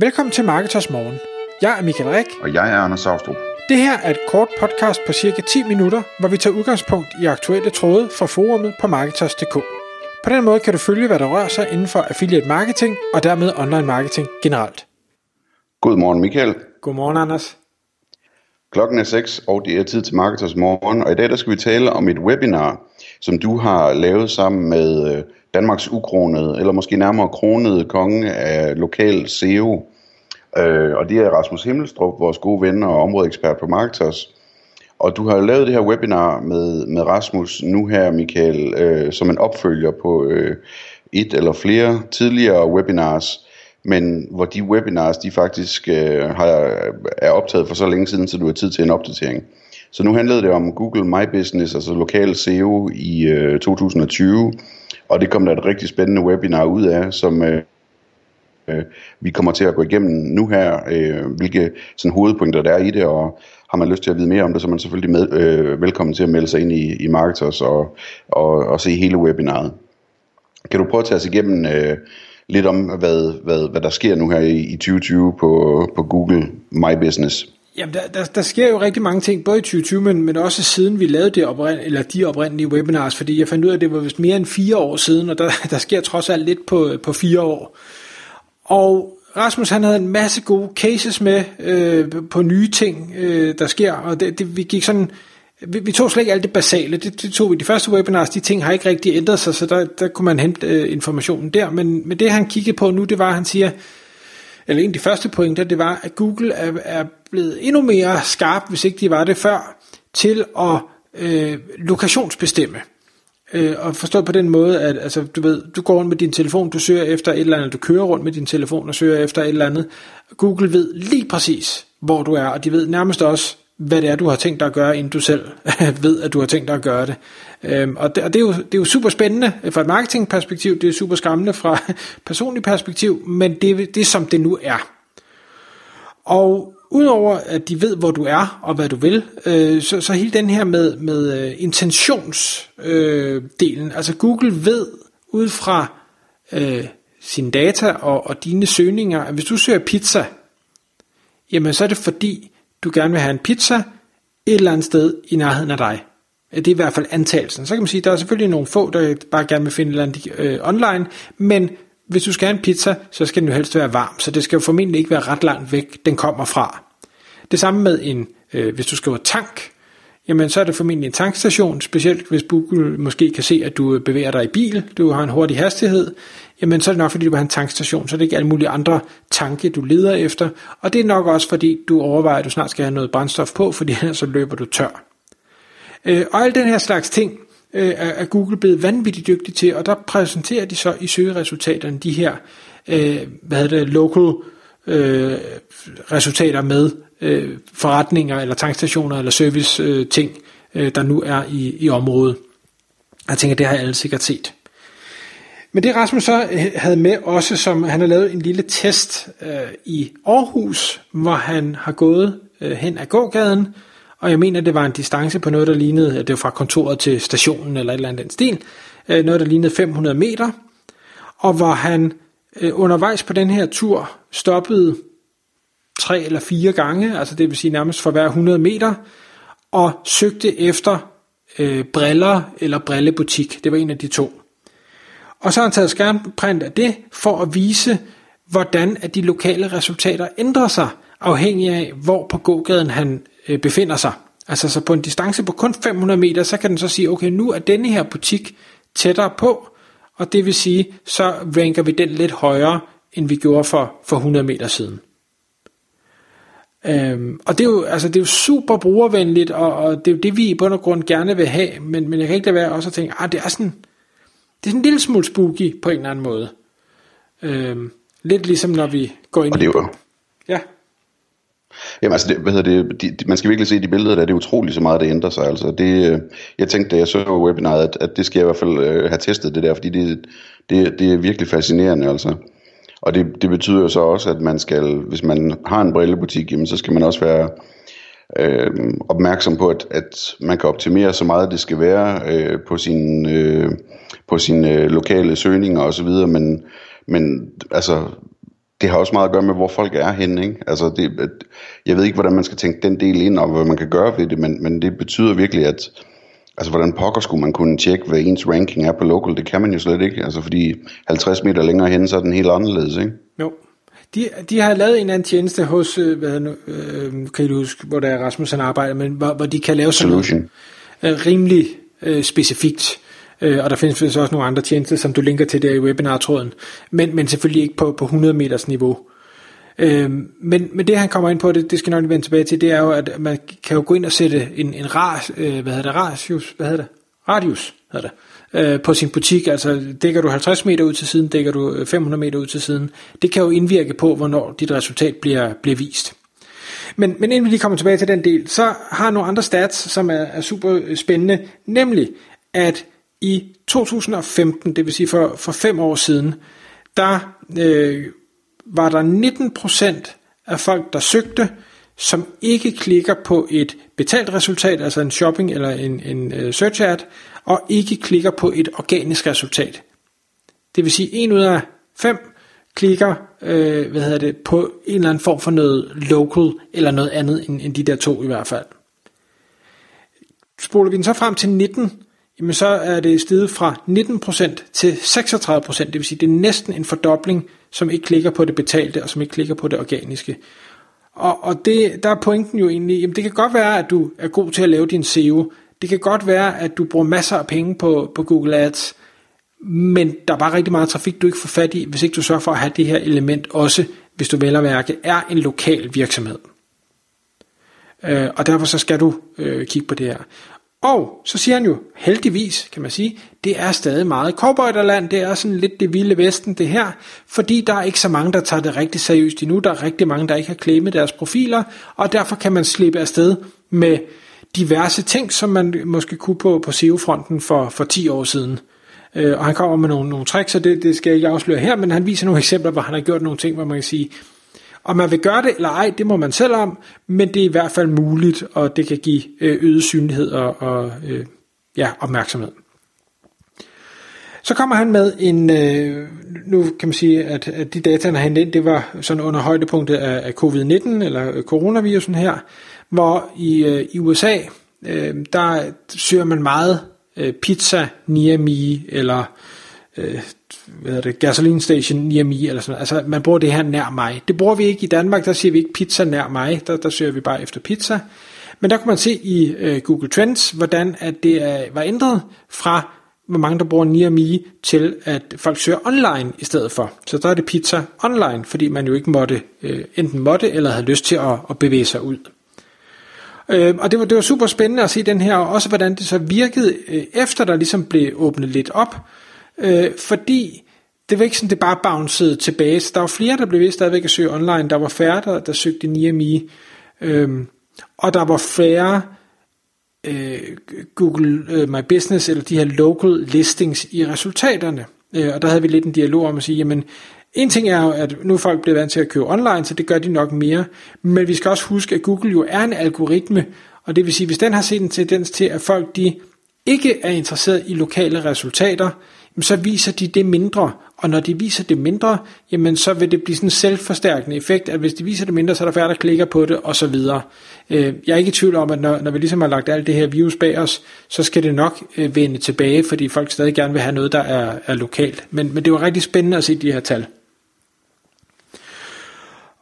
Velkommen til Marketers Morgen. Jeg er Michael Rik. Og jeg er Anders Saustrup. Det her er et kort podcast på cirka 10 minutter, hvor vi tager udgangspunkt i aktuelle tråde fra forumet på Marketers.dk. På den måde kan du følge, hvad der rører sig inden for affiliate marketing og dermed online marketing generelt. Godmorgen Michael. Godmorgen Anders. Klokken er 6, og det er tid til Marketers Morgen, og i dag der skal vi tale om et webinar, som du har lavet sammen med øh, Danmarks ukronede, eller måske nærmere kronede konge af lokal SEO. Øh, og det er Rasmus Himmelstrup, vores gode ven og områdeekspert på Marketers. Og du har lavet det her webinar med, med Rasmus nu her, Michael, øh, som en opfølger på øh, et eller flere tidligere webinars, men hvor de webinars, de faktisk øh, har, er optaget for så længe siden, så du har tid til en opdatering. Så nu handlede det om Google My Business, altså lokal SEO i øh, 2020, og det kom der et rigtig spændende webinar ud af, som øh, øh, vi kommer til at gå igennem nu her, øh, hvilke sådan, hovedpunkter der er i det, og har man lyst til at vide mere om det, så er man selvfølgelig med, øh, velkommen til at melde sig ind i, i Marketers og, og, og se hele webinaret. Kan du prøve at tage os igennem øh, lidt om, hvad, hvad, hvad der sker nu her i, i 2020 på, på Google My Business? Jamen, der, der, der sker jo rigtig mange ting, både i 2020, men, men også siden vi lavede det oprind, eller de oprindelige webinars, fordi jeg fandt ud af, at det var vist mere end fire år siden, og der, der sker trods alt lidt på, på fire år. Og Rasmus han havde en masse gode cases med øh, på nye ting, øh, der sker, og det, det, vi gik sådan, vi, vi tog slet ikke alt det basale, det, det tog vi. De første webinars, de ting har ikke rigtig ændret sig, så der, der kunne man hente øh, informationen der, men, men det han kiggede på nu, det var, at han siger, eller en af de første pointer, det var, at Google er, er blevet endnu mere skarp, hvis ikke de var det før, til at øh, lokationsbestemme. Øh, og forstået på den måde, at altså, du ved, du går rundt med din telefon, du søger efter et eller andet, du kører rundt med din telefon og søger efter et eller andet. Google ved lige præcis, hvor du er, og de ved nærmest også, hvad det er, du har tænkt dig at gøre, inden du selv ved, at du har tænkt dig at gøre det. Øhm, og det, og det, er jo, det er jo super spændende fra et marketingperspektiv, det er super skræmmende fra et personligt perspektiv, men det, det er som det nu er. Og udover at de ved, hvor du er og hvad du vil, øh, så, så hele den her med, med intentionsdelen, øh, øh altså Google ved ud fra øh, sine data og, og dine søgninger, at hvis du søger pizza, jamen så er det fordi, du gerne vil have en pizza et eller andet sted i nærheden af dig. Det er i hvert fald antagelsen. Så kan man sige, at der er selvfølgelig nogle få, der bare gerne vil finde et eller andet øh, online, men hvis du skal have en pizza, så skal den jo helst være varm, så det skal jo formentlig ikke være ret langt væk, den kommer fra. Det samme med en, øh, hvis du skriver tank, jamen så er det formentlig en tankstation, specielt hvis Google måske kan se, at du bevæger dig i bil, du har en hurtig hastighed, jamen så er det nok fordi, du vil have en tankstation, så er det ikke alle mulige andre tanke, du leder efter, og det er nok også fordi, du overvejer, at du snart skal have noget brændstof på, fordi så løber du tør. Øh, og alle den her slags ting, øh, er Google blevet vanvittigt dygtig til, og der præsenterer de så i søgeresultaterne de her, øh, hvad hedder det, local øh, resultater med øh, forretninger, eller tankstationer, eller service øh, ting, øh, der nu er i, i området. Jeg tænker, det har alle sikkert set. Men det Rasmus så øh, havde med også, som han har lavet en lille test øh, i Aarhus, hvor han har gået øh, hen ad gågaden, og jeg mener, det var en distance på noget, der lignede, det var fra kontoret til stationen eller et eller andet den stil, øh, noget, der lignede 500 meter, og hvor han øh, undervejs på den her tur stoppede tre eller fire gange, altså det vil sige nærmest for hver 100 meter, og søgte efter øh, briller eller brillebutik. Det var en af de to. Og så har han taget skærmprint af det, for at vise, hvordan at de lokale resultater ændrer sig, afhængig af, hvor på gågaden han øh, befinder sig. Altså så på en distance på kun 500 meter, så kan den så sige, okay, nu er denne her butik tættere på, og det vil sige, så ranker vi den lidt højere, end vi gjorde for, for 100 meter siden. Øhm, og det er, jo, altså det er jo super brugervenligt, og, og det er jo det, vi i bund og grund gerne vil have, men, men jeg kan ikke lade være også at tænke, ah, det er sådan, det er sådan en lille smule spooky på en eller anden måde. Øhm, lidt ligesom når vi går ind og det er jo, Ja. Jamen altså, det, hvad hedder det, de, de, man skal virkelig se de billeder der, det er utroligt så meget, det ændrer sig. Altså, det, øh, jeg tænkte, da jeg så webinaret, at, at det skal jeg i hvert fald øh, have testet det der, fordi det, det, det er virkelig fascinerende. Altså. Og det, det betyder jo så også, at man skal, hvis man har en brillebutik, jamen, så skal man også være øh, opmærksom på, at, at man kan optimere så meget, det skal være øh, på sin, øh, på sine øh, lokale søgninger osv., men, men altså det har også meget at gøre med, hvor folk er henne. Ikke? Altså det, jeg ved ikke, hvordan man skal tænke den del ind, og hvad man kan gøre ved det, men, men det betyder virkelig, at altså, hvordan pokker skulle man kunne tjekke, hvad ens ranking er på local? Det kan man jo slet ikke, altså fordi 50 meter længere hen, så er den helt anderledes. Ikke? Jo. De, de har lavet en anden tjeneste hos, øh, hvad nu, øh, kan du huske, hvor der er Rasmus han arbejder, men hvor, hvor de kan lave sådan Solution. noget øh, rimelig øh, specifikt. Øh, og der findes også nogle andre tjenester, som du linker til der i webinartråden, men, men selvfølgelig ikke på, på 100 meters niveau. Øh, men, men det han kommer ind på, det, det skal nok vende tilbage til, det er jo, at man kan jo gå ind og sætte en, en ras, øh, hvad hedder det, radius, hvad hedder det, radius hedder det, øh, på sin butik, altså dækker du 50 meter ud til siden, dækker du øh, 500 meter ud til siden, det kan jo indvirke på, hvornår dit resultat bliver, bliver vist. Men, men inden vi lige kommer tilbage til den del, så har nogle andre stats, som er, er super spændende, nemlig at i 2015, det vil sige for, for fem år siden, der øh, var der 19% af folk, der søgte, som ikke klikker på et betalt resultat, altså en shopping eller en, en uh, search ad, og ikke klikker på et organisk resultat. Det vil sige, en ud af fem klikker øh, hvad hedder det, på en eller anden form for noget local, eller noget andet end, end de der to i hvert fald. Spoler vi den så frem til 19, jamen så er det steget fra 19% til 36%, det vil sige, det er næsten en fordobling, som ikke klikker på det betalte, og som ikke klikker på det organiske. Og, og det, der er pointen jo egentlig, jamen det kan godt være, at du er god til at lave din SEO, det kan godt være, at du bruger masser af penge på, på Google Ads, men der er bare rigtig meget trafik, du ikke får fat i, hvis ikke du sørger for at have det her element også, hvis du vel at mærke er en lokal virksomhed. Øh, og derfor så skal du øh, kigge på det her. Og så siger han jo, heldigvis kan man sige, det er stadig meget cowboyderland, det er sådan lidt det vilde vesten det her, fordi der er ikke så mange, der tager det rigtig seriøst endnu, der er rigtig mange, der ikke har klemmet deres profiler, og derfor kan man slippe afsted med diverse ting, som man måske kunne på, på SEO-fronten for, for 10 år siden. Øh, og han kommer med nogle, nogle tricks, og det, det skal jeg ikke afsløre her, men han viser nogle eksempler, hvor han har gjort nogle ting, hvor man kan sige, om man vil gøre det eller ej, det må man selv om, men det er i hvert fald muligt, og det kan give øh, øget synlighed og, og øh, ja, opmærksomhed. Så kommer han med en, øh, nu kan man sige, at, at de data, han har hentet ind, det var sådan under højdepunktet af, af covid-19, eller coronavirusen her, hvor i, øh, i USA, øh, der søger man meget øh, pizza near me, eller øh, Øh, hvad er det, gasoline station near me, eller sådan Altså, man bruger det her nær mig. Det bruger vi ikke i Danmark, der siger vi ikke pizza nær mig, der, der søger vi bare efter pizza. Men der kan man se i øh, Google Trends, hvordan at det er, var ændret fra, hvor mange der bruger near me, til at folk søger online i stedet for. Så der er det pizza online, fordi man jo ikke måtte, øh, enten måtte, eller havde lyst til at, at bevæge sig ud. Øh, og det var, det var super spændende at se den her, og også hvordan det så virkede, øh, efter der ligesom blev åbnet lidt op, øh, fordi det var ikke sådan, det bare bouncede tilbage. Så der var flere, der blev ved stadigvæk at søge online. Der var færre, der, der søgte NIMI. Øhm, og der var færre øh, Google øh, My Business, eller de her local listings i resultaterne. Øh, og der havde vi lidt en dialog om at sige, jamen, en ting er jo, at nu er folk blevet vant til at købe online, så det gør de nok mere. Men vi skal også huske, at Google jo er en algoritme, og det vil sige, hvis den har set en tendens til, at folk de ikke er interesseret i lokale resultater, så viser de det mindre. Og når de viser det mindre, jamen så vil det blive sådan en selvforstærkende effekt, at hvis de viser det mindre, så er der færre, der klikker på det, og så videre. Øh, jeg er ikke i tvivl om, at når, når vi ligesom har lagt alt det her virus bag os, så skal det nok øh, vende tilbage, fordi folk stadig gerne vil have noget, der er, er lokalt. Men, men det var rigtig spændende at se de her tal.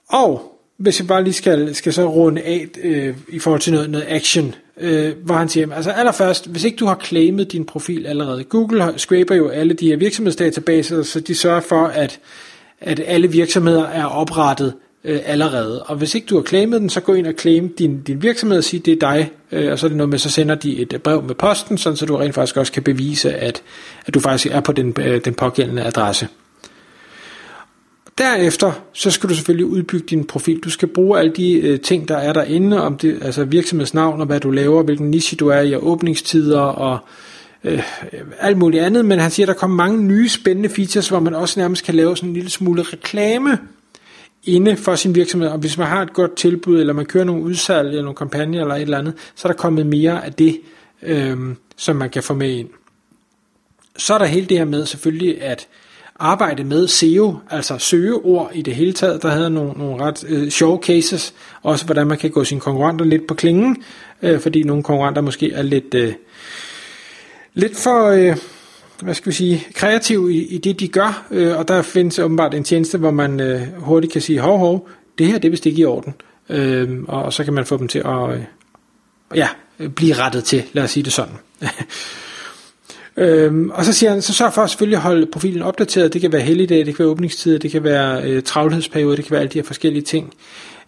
Og hvis jeg bare lige skal, skal så runde af øh, i forhold til noget, noget action, øh, hvor han siger, altså allerførst, hvis ikke du har claimet din profil allerede, Google scraper jo alle de her virksomhedsdatabaser, så de sørger for, at, at alle virksomheder er oprettet øh, allerede. Og hvis ikke du har claimet den, så gå ind og claim din, din virksomhed og sig, det er dig, øh, og så er det noget med, så sender de et øh, brev med posten, sådan så du rent faktisk også kan bevise, at, at du faktisk er på den, øh, den pågældende adresse. Derefter, så skal du selvfølgelig udbygge din profil. Du skal bruge alle de øh, ting, der er derinde, om det, altså virksomhedsnavn og hvad du laver, hvilken niche du er i, og åbningstider og øh, alt muligt andet. Men han siger, at der kommer mange nye spændende features, hvor man også nærmest kan lave sådan en lille smule reklame inde for sin virksomhed. Og hvis man har et godt tilbud, eller man kører nogle udsalg, eller nogle kampagner, eller et eller andet, så er der kommet mere af det, øh, som man kan få med ind. Så er der hele det her med selvfølgelig, at arbejde med SEO, altså søgeord i det hele taget. Der havde nogle, nogle ret øh, sjove cases, også hvordan man kan gå sine konkurrenter lidt på klingen, øh, fordi nogle konkurrenter måske er lidt, øh, lidt for... Øh, hvad skal vi sige, kreativ i, i det, de gør, øh, og der findes åbenbart en tjeneste, hvor man øh, hurtigt kan sige, hov, hov, det her, det er vist ikke i orden. Øh, og så kan man få dem til at øh, ja, blive rettet til, lad os sige det sådan. Øhm, og så siger han, så sørg for at selvfølgelig holde profilen opdateret. Det kan være helligdag, det kan være åbningstider, det kan være øh, travlhedsperiode, det kan være alle de her forskellige ting.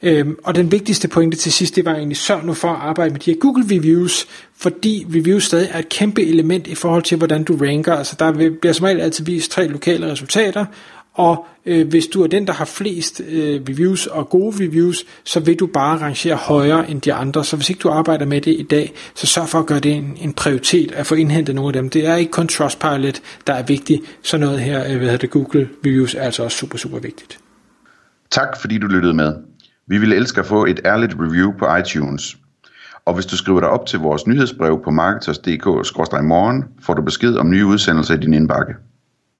Øhm, og den vigtigste pointe til sidst, det var egentlig, sørg nu for at arbejde med de her Google Reviews, fordi reviews stadig er et kæmpe element i forhold til, hvordan du ranker. Altså der bliver som regel altid vist tre lokale resultater, og øh, hvis du er den, der har flest øh, reviews og gode reviews, så vil du bare rangere højere end de andre. Så hvis ikke du arbejder med det i dag, så sørg for at gøre det en, en prioritet at få indhentet nogle af dem. Det er ikke kun Trustpilot, der er vigtigt. Så noget her, øh, hvad hedder det, Google Reviews er altså også super, super vigtigt. Tak fordi du lyttede med. Vi ville elske at få et ærligt review på iTunes. Og hvis du skriver dig op til vores nyhedsbrev på marketers.dk-morgen, får du besked om nye udsendelser i din indbakke.